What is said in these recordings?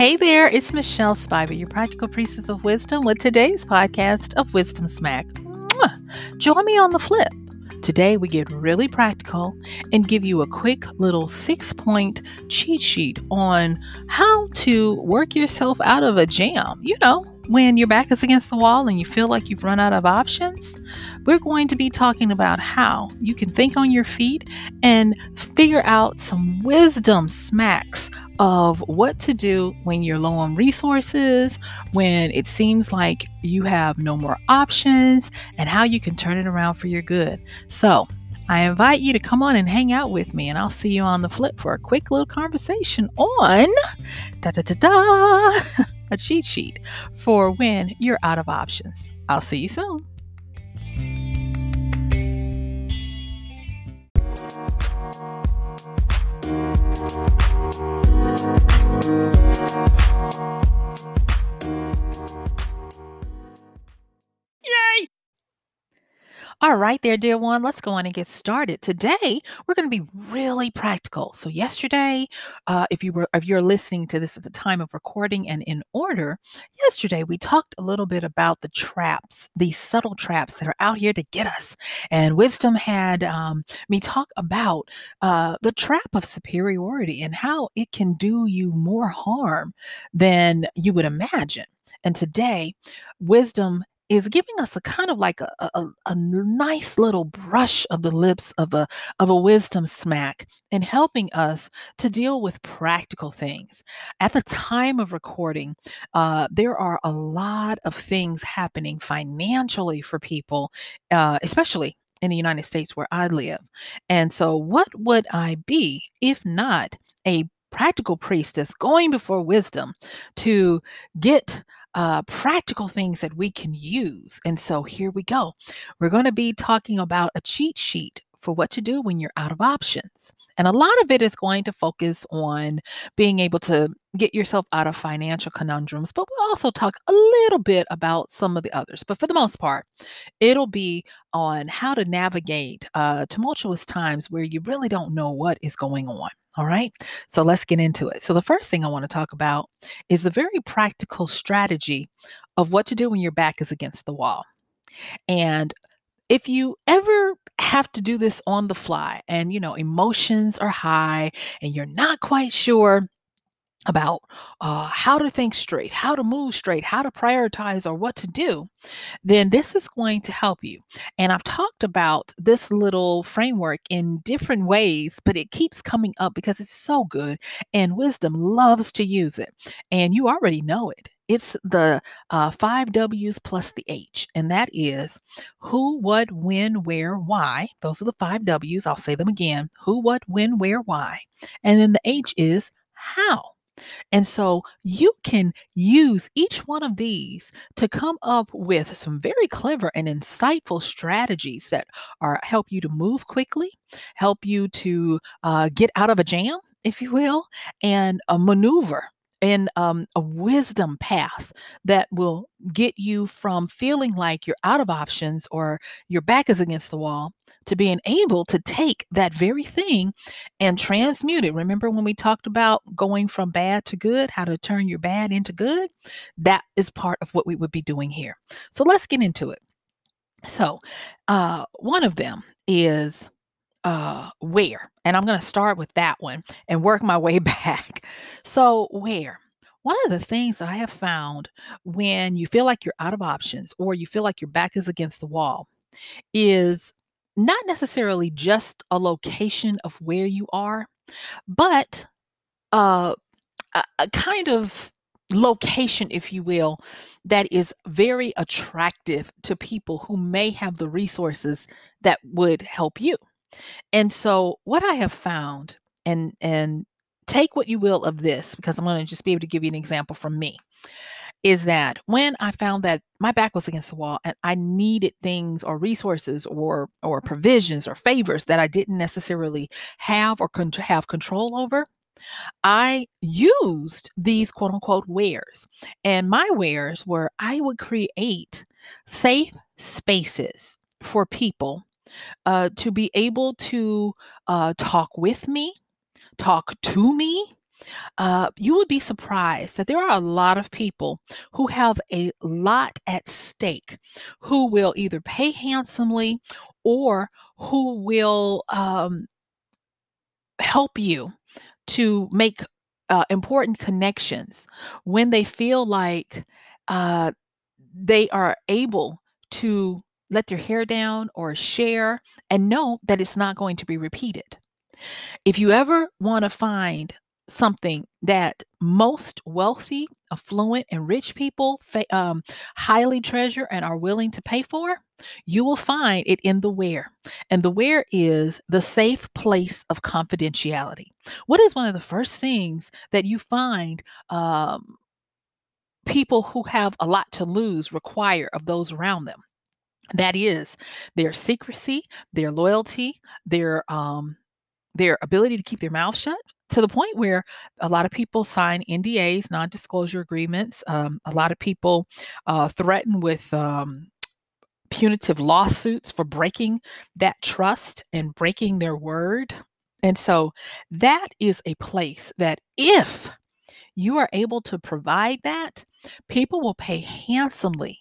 Hey there, it's Michelle Spiver, your practical priestess of wisdom, with today's podcast of Wisdom Smack. Mwah! Join me on the flip. Today, we get really practical and give you a quick little six point cheat sheet on how to work yourself out of a jam. You know, when your back is against the wall and you feel like you've run out of options, we're going to be talking about how you can think on your feet and figure out some wisdom smacks of what to do when you're low on resources, when it seems like you have no more options, and how you can turn it around for your good. So, I invite you to come on and hang out with me, and I'll see you on the flip for a quick little conversation on da da da da a cheat sheet for when you're out of options. I'll see you soon. All right, there, dear one, let's go on and get started. Today, we're going to be really practical. So, yesterday, uh, if you were if you're listening to this at the time of recording and in order, yesterday we talked a little bit about the traps, these subtle traps that are out here to get us. And wisdom had um, me talk about uh, the trap of superiority and how it can do you more harm than you would imagine. And today, wisdom is giving us a kind of like a, a, a, nice little brush of the lips of a of a wisdom smack and helping us to deal with practical things. At the time of recording, uh, there are a lot of things happening financially for people, uh, especially in the United States where I live. And so, what would I be if not a practical priestess going before wisdom to get uh, practical things that we can use. And so here we go. We're going to be talking about a cheat sheet for what to do when you're out of options. And a lot of it is going to focus on being able to get yourself out of financial conundrums, but we'll also talk a little bit about some of the others. But for the most part, it'll be on how to navigate uh, tumultuous times where you really don't know what is going on. All right, so let's get into it. So, the first thing I want to talk about is a very practical strategy of what to do when your back is against the wall. And if you ever have to do this on the fly and you know emotions are high and you're not quite sure about uh, how to think straight, how to move straight, how to prioritize, or what to do, then this is going to help you. And I've talked about this little framework in different ways, but it keeps coming up because it's so good. And wisdom loves to use it. And you already know it. It's the uh, five W's plus the H, and that is who, what, when, where, why. Those are the five W's. I'll say them again who, what, when, where, why. And then the H is how. And so you can use each one of these to come up with some very clever and insightful strategies that are help you to move quickly, help you to uh, get out of a jam, if you will, and a maneuver in um, a wisdom path that will get you from feeling like you're out of options or your back is against the wall to being able to take that very thing and transmute it. Remember when we talked about going from bad to good, how to turn your bad into good? That is part of what we would be doing here. So let's get into it. So, uh, one of them is uh where and i'm going to start with that one and work my way back so where one of the things that i have found when you feel like you're out of options or you feel like your back is against the wall is not necessarily just a location of where you are, but uh, a, a kind of location, if you will, that is very attractive to people who may have the resources that would help you. And so what I have found and and take what you will of this because I'm going to just be able to give you an example from me is that when I found that my back was against the wall and I needed things or resources or or provisions or favors that I didn't necessarily have or con- have control over, I used these quote unquote wares. And my wares were I would create safe spaces for people uh, to be able to uh, talk with me, talk to me. Uh, you would be surprised that there are a lot of people who have a lot at stake who will either pay handsomely or who will um, help you to make uh, important connections when they feel like uh, they are able to let their hair down or share and know that it's not going to be repeated. If you ever want to find something that most wealthy, affluent, and rich people fa- um, highly treasure and are willing to pay for, you will find it in the where. And the where is the safe place of confidentiality. What is one of the first things that you find um, people who have a lot to lose require of those around them? That is their secrecy, their loyalty, their um, their ability to keep their mouth shut to the point where a lot of people sign NDAs, non disclosure agreements. Um, a lot of people uh, threaten with um, punitive lawsuits for breaking that trust and breaking their word. And so that is a place that if you are able to provide that, people will pay handsomely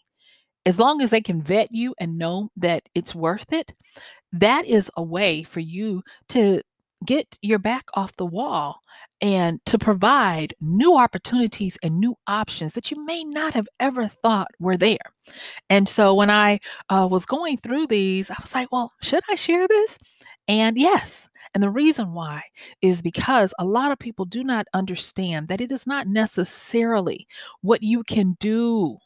as long as they can vet you and know that it's worth it. That is a way for you to get your back off the wall and to provide new opportunities and new options that you may not have ever thought were there. And so when I uh, was going through these, I was like, well, should I share this? And yes. And the reason why is because a lot of people do not understand that it is not necessarily what you can do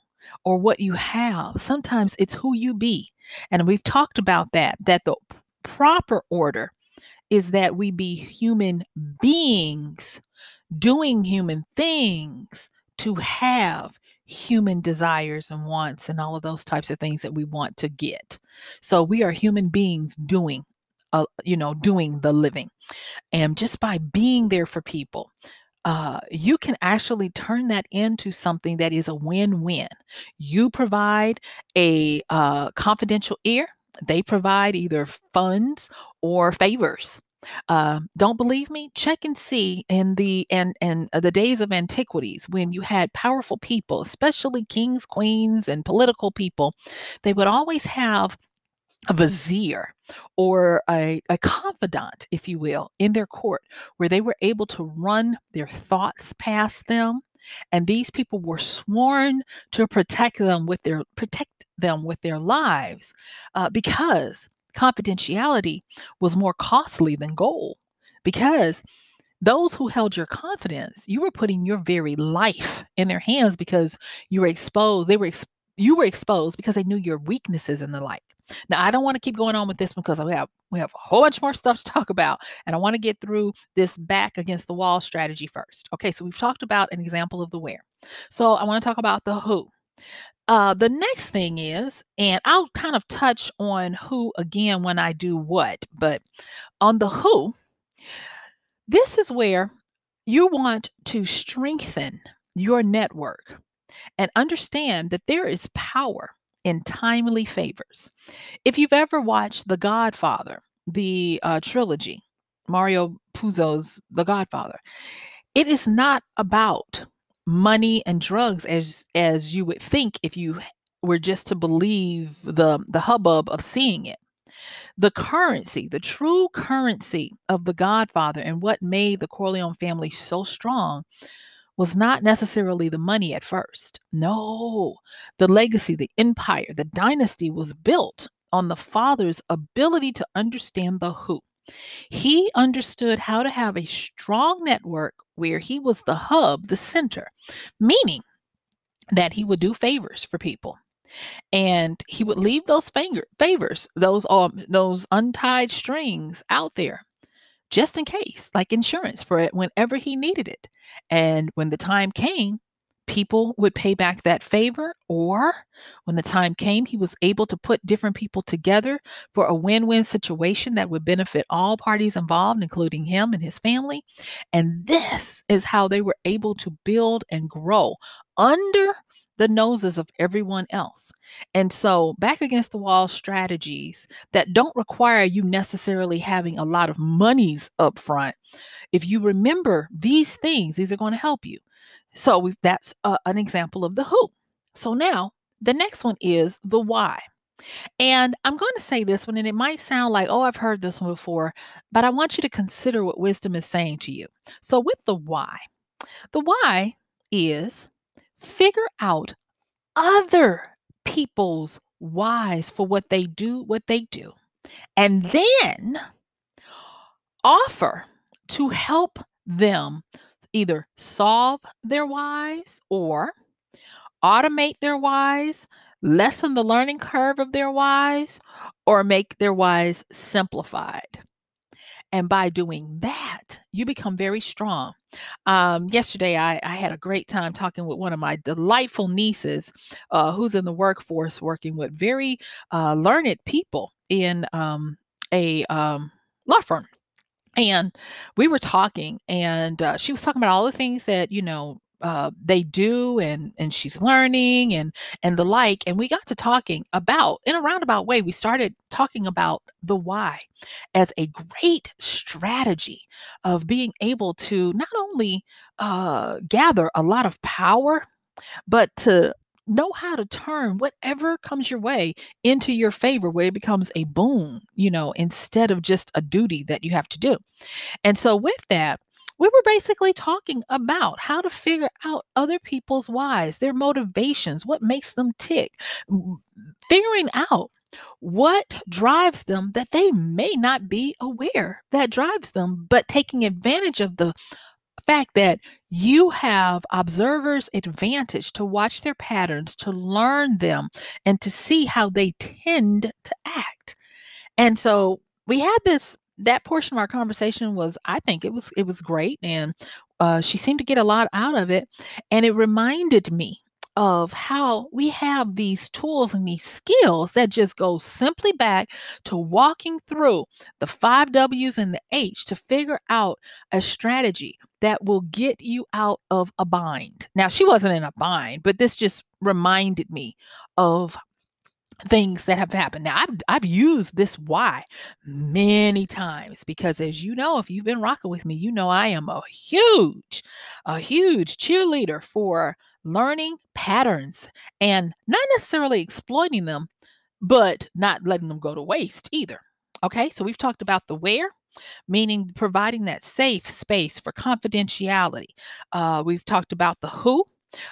or what you have. Sometimes it's who you be. And we've talked about that, that the proper order is that we be human beings doing human things to have human desires and wants and all of those types of things that we want to get. So we are human beings doing uh, you know doing the living. And just by being there for people, uh, you can actually turn that into something that is a win-win. You provide a uh, confidential ear they provide either funds or favors. Uh, don't believe me? Check and see in the and and uh, the days of antiquities when you had powerful people, especially kings, queens, and political people. They would always have a vizier or a, a confidant, if you will, in their court where they were able to run their thoughts past them and these people were sworn to protect them with their protect them with their lives uh, because confidentiality was more costly than gold. Because those who held your confidence you were putting your very life in their hands because you were exposed they were ex- you were exposed because they knew your weaknesses and the like now, I don't want to keep going on with this because we have we have a whole bunch more stuff to talk about, and I want to get through this back against the wall strategy first. Okay, so we've talked about an example of the where. So I want to talk about the who. Uh, the next thing is, and I'll kind of touch on who again when I do what, but on the who, this is where you want to strengthen your network and understand that there is power in timely favors. If you've ever watched The Godfather, the uh, trilogy, Mario Puzo's The Godfather, it is not about money and drugs as as you would think if you were just to believe the the hubbub of seeing it. The currency, the true currency of the Godfather and what made the Corleone family so strong was not necessarily the money at first. No, the legacy, the empire, the dynasty was built on the father's ability to understand the who. He understood how to have a strong network where he was the hub, the center, meaning that he would do favors for people and he would leave those finger, favors those um those untied strings out there just in case like insurance for it whenever he needed it and when the time came people would pay back that favor, or when the time came, he was able to put different people together for a win win situation that would benefit all parties involved, including him and his family. And this is how they were able to build and grow under the noses of everyone else. And so, back against the wall strategies that don't require you necessarily having a lot of monies up front. If you remember these things, these are going to help you. So that's uh, an example of the who. So now the next one is the why. And I'm going to say this one, and it might sound like, oh, I've heard this one before, but I want you to consider what wisdom is saying to you. So, with the why, the why is figure out other people's whys for what they do, what they do, and then offer to help them either solve their whys or automate their whys, lessen the learning curve of their whys, or make their whys simplified. And by doing that, you become very strong. Um, yesterday, I, I, had a great time talking with one of my delightful nieces uh, who's in the workforce working with very uh, learned people in um, a um, law firm and we were talking and uh, she was talking about all the things that you know uh, they do and and she's learning and and the like and we got to talking about in a roundabout way we started talking about the why as a great strategy of being able to not only uh, gather a lot of power but to know how to turn whatever comes your way into your favor where it becomes a boon, you know, instead of just a duty that you have to do. And so with that, we were basically talking about how to figure out other people's whys, their motivations, what makes them tick, figuring out what drives them that they may not be aware that drives them, but taking advantage of the fact that you have observers advantage to watch their patterns to learn them and to see how they tend to act. And so we had this that portion of our conversation was i think it was it was great and uh, she seemed to get a lot out of it and it reminded me of how we have these tools and these skills that just go simply back to walking through the five W's and the H to figure out a strategy that will get you out of a bind. Now, she wasn't in a bind, but this just reminded me of things that have happened. Now, I've, I've used this why many times because, as you know, if you've been rocking with me, you know I am a huge, a huge cheerleader for learning patterns and not necessarily exploiting them, but not letting them go to waste either. Okay, so we've talked about the where, meaning providing that safe space for confidentiality. Uh, we've talked about the who,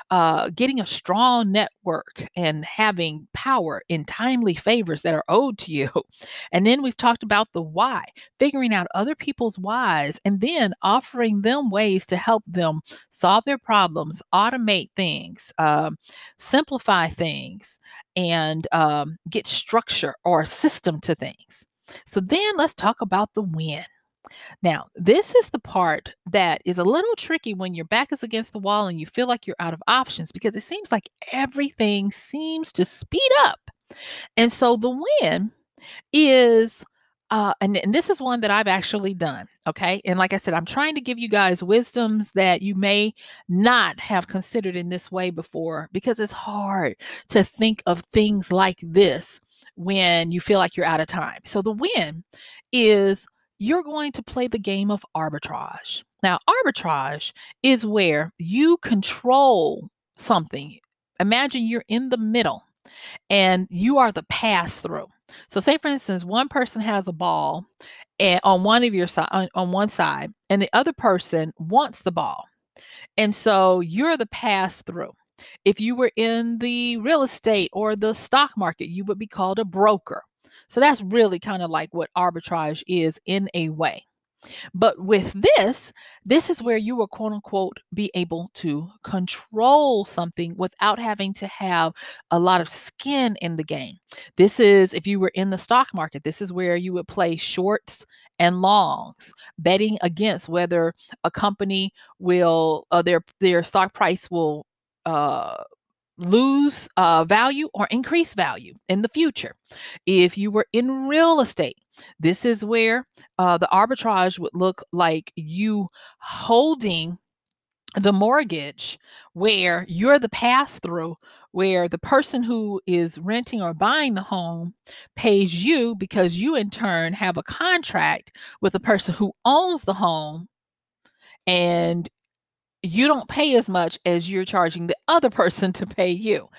uh, getting a strong network and having power in timely favors that are owed to you. And then we've talked about the why, figuring out other people's whys, and then offering them ways to help them solve their problems, automate things, um, simplify things, and um, get structure or system to things. So then let's talk about the win. Now, this is the part that is a little tricky when your back is against the wall and you feel like you're out of options because it seems like everything seems to speed up. And so the win is uh, and, and this is one that I've actually done. Okay. And like I said, I'm trying to give you guys wisdoms that you may not have considered in this way before because it's hard to think of things like this when you feel like you're out of time. So the win is you're going to play the game of arbitrage. Now, arbitrage is where you control something. Imagine you're in the middle and you are the pass through. So, say for instance, one person has a ball and on one of your side on, on one side, and the other person wants the ball. And so you're the pass through. If you were in the real estate or the stock market, you would be called a broker. So that's really kind of like what arbitrage is in a way. But with this, this is where you will quote unquote be able to control something without having to have a lot of skin in the game. This is if you were in the stock market, this is where you would play shorts and longs, betting against whether a company will uh, their their stock price will uh lose uh, value or increase value in the future. If you were in real estate, this is where uh, the arbitrage would look like you holding the mortgage where you're the pass through where the person who is renting or buying the home pays you because you in turn have a contract with the person who owns the home and you don't pay as much as you're charging the other person to pay you.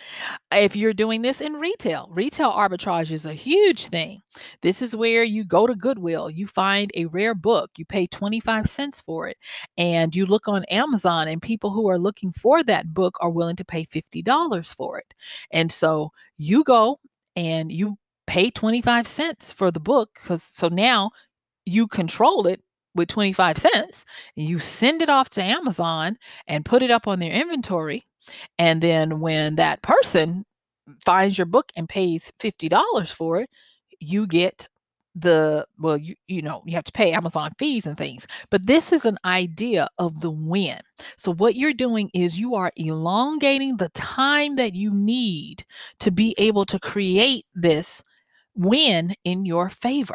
If you're doing this in retail, retail arbitrage is a huge thing. This is where you go to Goodwill, you find a rare book, you pay 25 cents for it, and you look on Amazon, and people who are looking for that book are willing to pay $50 for it. And so you go and you pay 25 cents for the book because so now you control it with 25 cents you send it off to Amazon and put it up on their inventory. And then when that person finds your book and pays $50 for it, you get the well you you know you have to pay Amazon fees and things but this is an idea of the win so what you're doing is you are elongating the time that you need to be able to create this win in your favor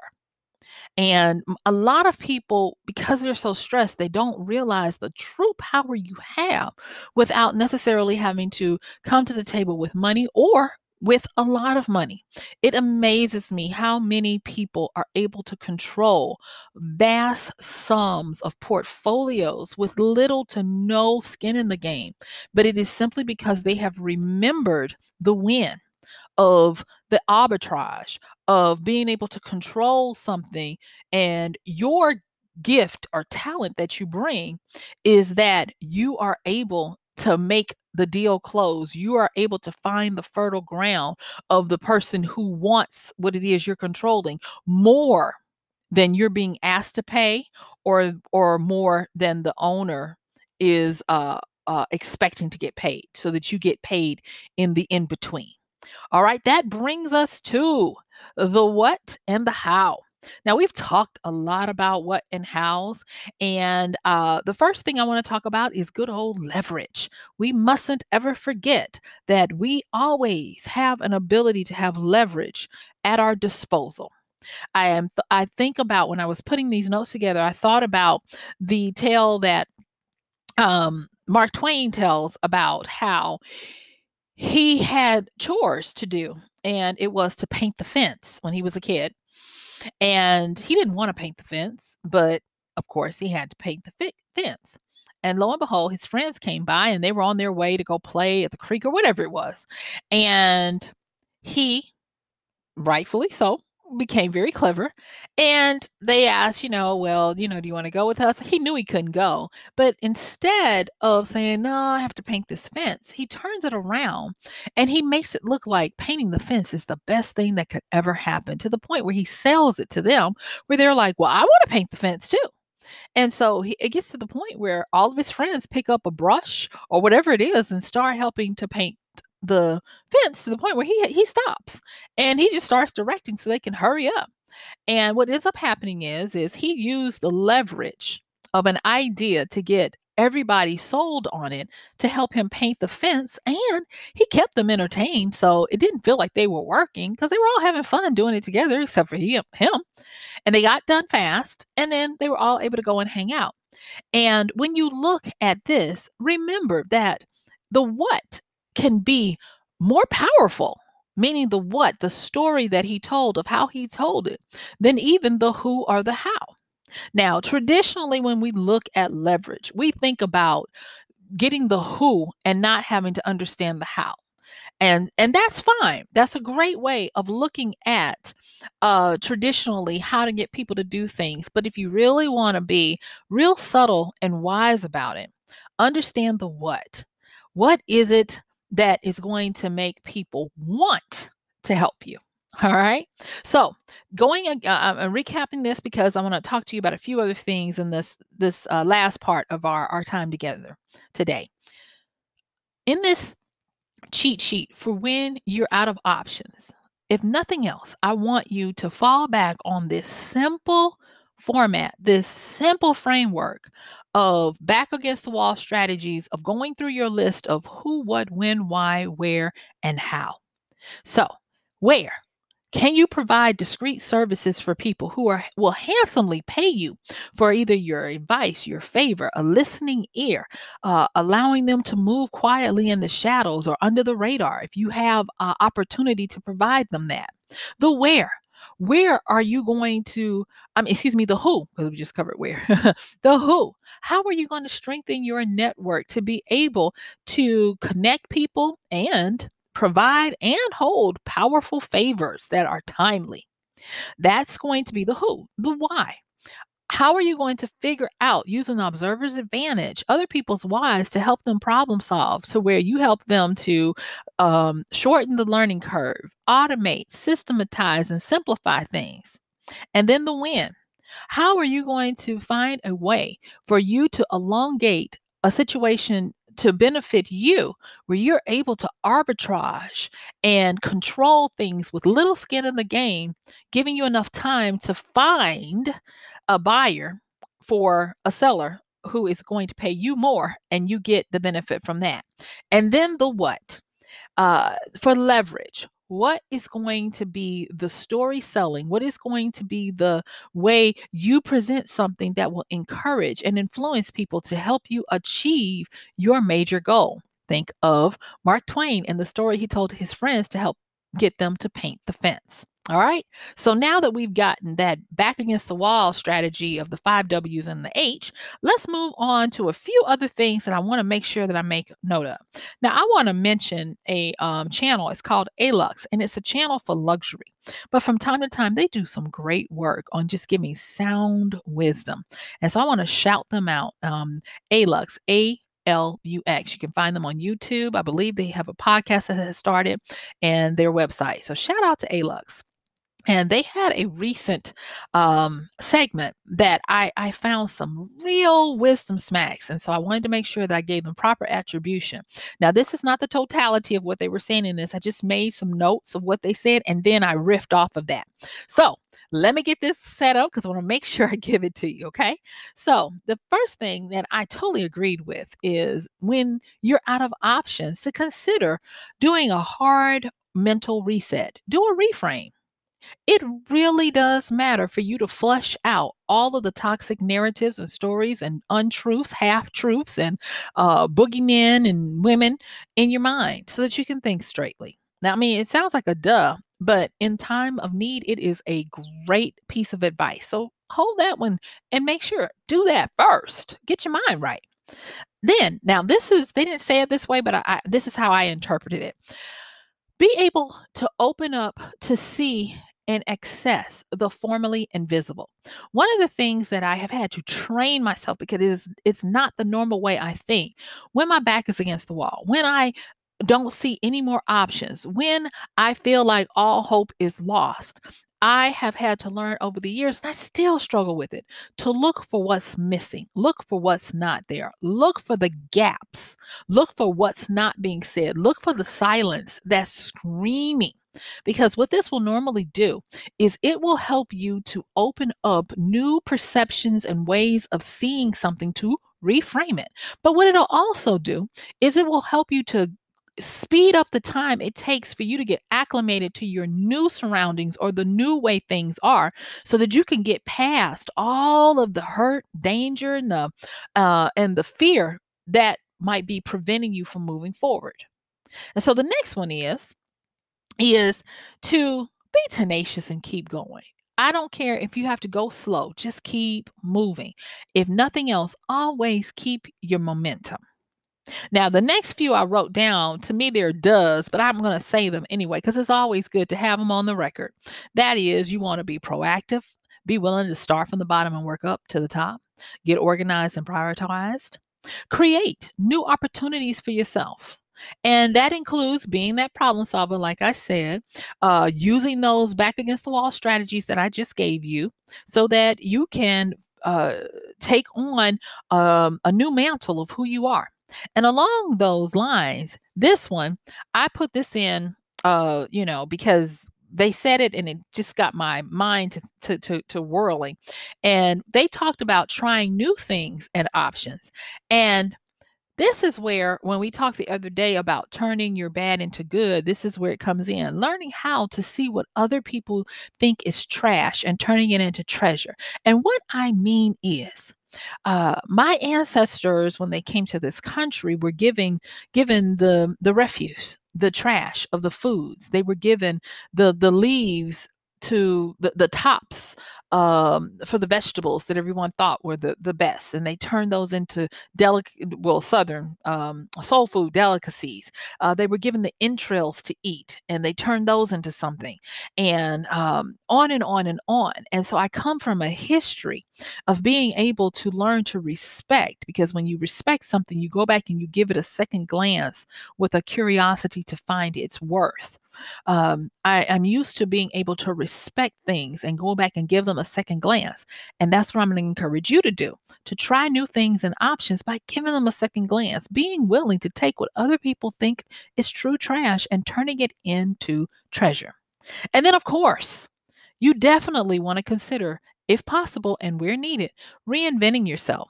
and a lot of people, because they're so stressed, they don't realize the true power you have without necessarily having to come to the table with money or with a lot of money. It amazes me how many people are able to control vast sums of portfolios with little to no skin in the game. But it is simply because they have remembered the win of the arbitrage of being able to control something and your gift or talent that you bring is that you are able to make the deal close. You are able to find the fertile ground of the person who wants what it is you're controlling more than you're being asked to pay or or more than the owner is uh, uh expecting to get paid so that you get paid in the in between. All right, that brings us to the what and the how. Now, we've talked a lot about what and hows, and uh, the first thing I want to talk about is good old leverage. We mustn't ever forget that we always have an ability to have leverage at our disposal. I am th- I think about when I was putting these notes together, I thought about the tale that um, Mark Twain tells about how he had chores to do, and it was to paint the fence when he was a kid. And he didn't want to paint the fence, but of course, he had to paint the fi- fence. And lo and behold, his friends came by and they were on their way to go play at the creek or whatever it was. And he, rightfully so, became very clever. And they asked, you know, well, you know, do you want to go with us? He knew he couldn't go. But instead of saying, no, I have to paint this fence, he turns it around and he makes it look like painting the fence is the best thing that could ever happen to the point where he sells it to them, where they're like, well, I want to paint the fence too. And so he, it gets to the point where all of his friends pick up a brush or whatever it is and start helping to paint the fence to the point where he he stops and he just starts directing so they can hurry up. And what ends up happening is is he used the leverage of an idea to get everybody sold on it to help him paint the fence and he kept them entertained so it didn't feel like they were working because they were all having fun doing it together except for him and they got done fast and then they were all able to go and hang out and when you look at this remember that the what can be more powerful meaning the what, the story that he told of how he told it, than even the who or the how. Now, traditionally, when we look at leverage, we think about getting the who and not having to understand the how. And and that's fine. That's a great way of looking at uh traditionally how to get people to do things. But if you really want to be real subtle and wise about it, understand the what. What is it that is going to make people want to help you. All right. So going uh, I'm recapping this because I want to talk to you about a few other things in this this uh, last part of our our time together today. In this cheat sheet for when you're out of options, if nothing else, I want you to fall back on this simple format, this simple framework of back against the wall strategies of going through your list of who, what, when, why, where, and how. So, where? Can you provide discreet services for people who are will handsomely pay you for either your advice, your favor, a listening ear, uh, allowing them to move quietly in the shadows or under the radar if you have uh, opportunity to provide them that? The where. Where are you going to, um, excuse me, the who, because we just covered where. the who. How are you going to strengthen your network to be able to connect people and provide and hold powerful favors that are timely. That's going to be the who, the why. How are you going to figure out using the observer's advantage, other people's whys to help them problem solve to where you help them to um, shorten the learning curve, automate, systematize, and simplify things? And then the when. How are you going to find a way for you to elongate a situation to benefit you, where you're able to arbitrage and control things with little skin in the game, giving you enough time to find a buyer for a seller who is going to pay you more and you get the benefit from that. And then the what? Uh, for leverage, what is going to be the story selling? What is going to be the way you present something that will encourage and influence people to help you achieve your major goal? Think of Mark Twain and the story he told to his friends to help get them to paint the fence. All right. So now that we've gotten that back against the wall strategy of the five W's and the H, let's move on to a few other things that I want to make sure that I make note of. Now, I want to mention a um, channel. It's called Alux, and it's a channel for luxury. But from time to time, they do some great work on just giving sound wisdom. And so I want to shout them out. Um, Alux, A L U X. You can find them on YouTube. I believe they have a podcast that has started and their website. So shout out to Alux and they had a recent um, segment that I, I found some real wisdom smacks. And so I wanted to make sure that I gave them proper attribution. Now, this is not the totality of what they were saying in this. I just made some notes of what they said and then I riffed off of that. So let me get this set up because I want to make sure I give it to you. Okay. So the first thing that I totally agreed with is when you're out of options to consider doing a hard mental reset, do a reframe it really does matter for you to flush out all of the toxic narratives and stories and untruths, half truths, and uh, boogeymen and women in your mind so that you can think straightly. Now, I mean, it sounds like a duh, but in time of need, it is a great piece of advice. So hold that one and make sure do that first. Get your mind right. Then, now this is they didn't say it this way, but I, I this is how I interpreted it. Be able to open up to see and access the formerly invisible. One of the things that I have had to train myself because it is it's not the normal way I think. When my back is against the wall, when I don't see any more options, when I feel like all hope is lost, I have had to learn over the years, and I still struggle with it, to look for what's missing, look for what's not there, look for the gaps, look for what's not being said, look for the silence that's screaming because what this will normally do is it will help you to open up new perceptions and ways of seeing something to reframe it. But what it'll also do is it will help you to speed up the time it takes for you to get acclimated to your new surroundings or the new way things are so that you can get past all of the hurt danger and the uh, and the fear that might be preventing you from moving forward and so the next one is is to be tenacious and keep going. I don't care if you have to go slow, just keep moving. If nothing else, always keep your momentum. Now, the next few I wrote down, to me, they're does, but I'm going to say them anyway because it's always good to have them on the record. That is, you want to be proactive, be willing to start from the bottom and work up to the top, get organized and prioritized, create new opportunities for yourself And that includes being that problem solver, like I said, uh, using those back against the wall strategies that I just gave you so that you can uh, take on um, a new mantle of who you are. And along those lines, this one, I put this in, uh, you know, because they said it and it just got my mind to, to, to, to whirling. And they talked about trying new things and options. And this is where, when we talked the other day about turning your bad into good, this is where it comes in. Learning how to see what other people think is trash and turning it into treasure. And what I mean is, uh, my ancestors, when they came to this country, were giving given the the refuse, the trash of the foods. They were given the the leaves to the, the tops um, for the vegetables that everyone thought were the, the best. And they turned those into delicate, well, Southern um, soul food delicacies. Uh, they were given the entrails to eat and they turned those into something. And um, on and on and on. And so I come from a history of being able to learn to respect because when you respect something, you go back and you give it a second glance with a curiosity to find its worth um, I, am used to being able to respect things and go back and give them a second glance. And that's what I'm going to encourage you to do to try new things and options by giving them a second glance, being willing to take what other people think is true trash and turning it into treasure. And then, of course, you definitely want to consider if possible and where needed, reinventing yourself.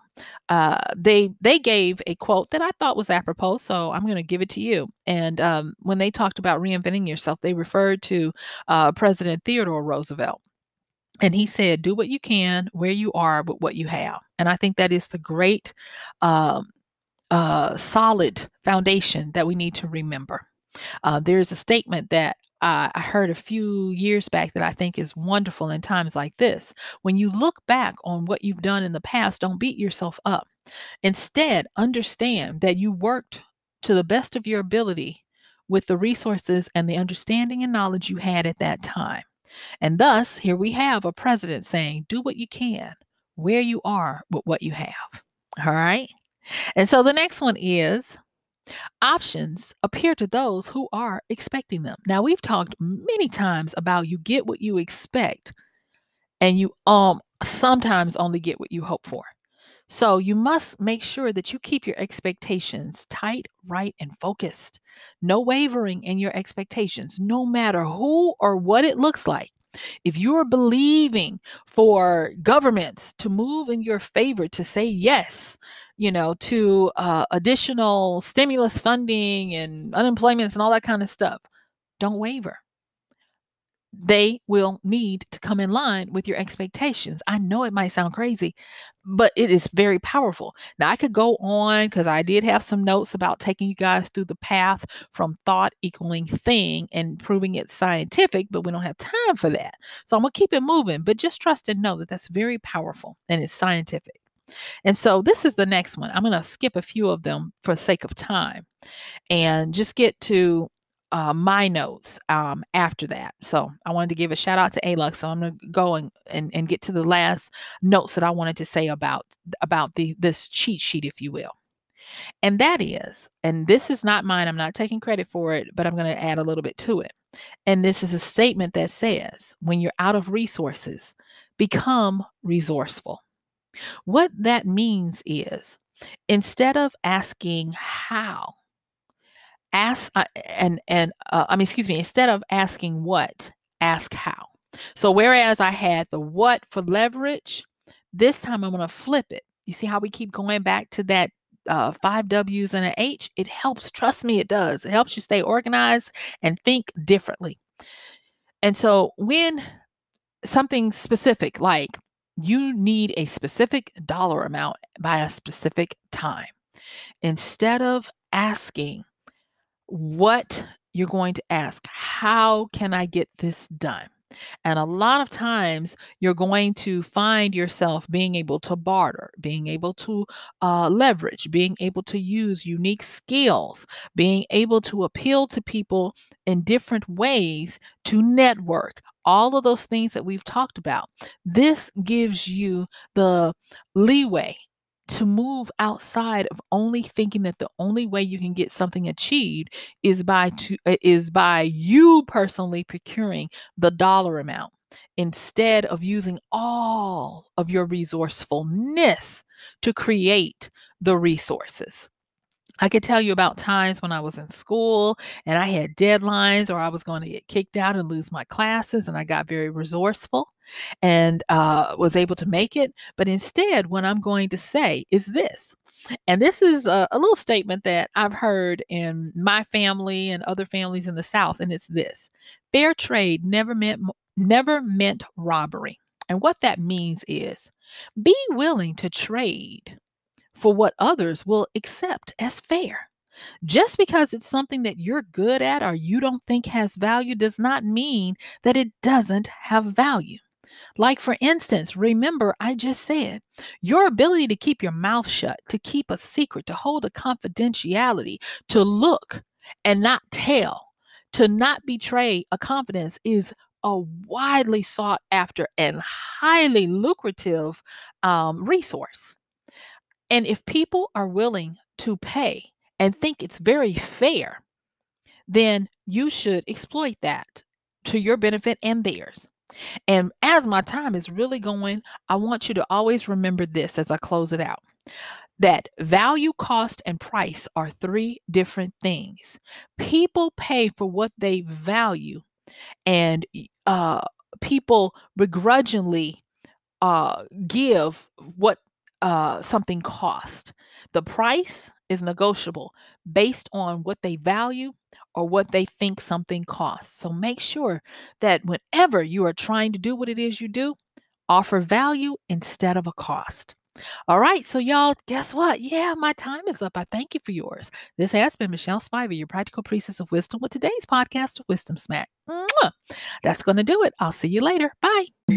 Uh, they they gave a quote that I thought was apropos, so I'm going to give it to you. And um, when they talked about reinventing yourself, they referred to uh, President Theodore Roosevelt. And he said, "Do what you can, where you are, with what you have." And I think that is the great, um, uh, solid foundation that we need to remember. Uh, there's a statement that uh, I heard a few years back that I think is wonderful in times like this. When you look back on what you've done in the past, don't beat yourself up. Instead, understand that you worked to the best of your ability with the resources and the understanding and knowledge you had at that time. And thus, here we have a president saying, do what you can, where you are with what you have. All right. And so the next one is Options appear to those who are expecting them. Now, we've talked many times about you get what you expect and you um sometimes only get what you hope for. So you must make sure that you keep your expectations tight, right, and focused. No wavering in your expectations, no matter who or what it looks like. If you're believing for governments to move in your favor, to say yes, you know, to uh, additional stimulus funding and unemployments and all that kind of stuff, don't waver they will need to come in line with your expectations. I know it might sound crazy, but it is very powerful. Now, I could go on because I did have some notes about taking you guys through the path from thought equaling thing and proving it scientific, but we don't have time for that. So I'm going to keep it moving, but just trust and know that that's very powerful and it's scientific. And so this is the next one. I'm going to skip a few of them for sake of time and just get to uh, my notes um, after that. So I wanted to give a shout out to Alux. So I'm going to go and, and, and get to the last notes that I wanted to say about about the this cheat sheet, if you will. And that is, and this is not mine. I'm not taking credit for it, but I'm going to add a little bit to it. And this is a statement that says, when you're out of resources, become resourceful. What that means is instead of asking how, ask uh, and and uh, I mean, excuse me, instead of asking what, ask how. So whereas I had the what for leverage, this time I'm going to flip it. You see how we keep going back to that uh, five W's and an H? It helps. Trust me, it does. It helps you stay organized and think differently. And so when something specific like you need a specific dollar amount by a specific time, instead of asking what you're going to ask how can I get this done? And a lot of times you're going to find yourself being able to barter, being able to uh, leverage, being able to use unique skills, being able to appeal to people in different ways to network. All of those things that we've talked about. This gives you the leeway to move outside of only thinking that the only way you can get something achieved is by to uh, is by you personally procuring the dollar amount instead of using all of your resourcefulness to create the resources. I could tell you about times when I was in school and I had deadlines or I was going to get kicked out and lose my classes, and I got very resourceful and uh, was able to make it. But instead, what I'm going to say is this. And this is a, a little statement that I've heard in my family and other families in the South, and it's this fair trade never meant never meant robbery. And what that means is be willing to trade for what others will accept as fair. Just because it's something that you're good at or you don't think has value does not mean that it doesn't have value. Like, for instance, remember I just said your ability to keep your mouth shut, to keep a secret, to hold a confidentiality, to look and not tell, to not betray a confidence is a widely sought after and highly lucrative um, resource. And if people are willing to pay and think it's very fair, then you should exploit that to your benefit and theirs. And as my time is really going, I want you to always remember this as I close it out that value, cost, and price are three different things. People pay for what they value, and uh, people begrudgingly uh, give what uh, something cost. The price is negotiable based on what they value or what they think something costs. So make sure that whenever you are trying to do what it is you do, offer value instead of a cost. All right, so y'all, guess what? Yeah, my time is up. I thank you for yours. This has been Michelle Spivey, your practical priestess of wisdom, with today's podcast, Wisdom Smack. Mwah! That's going to do it. I'll see you later. Bye.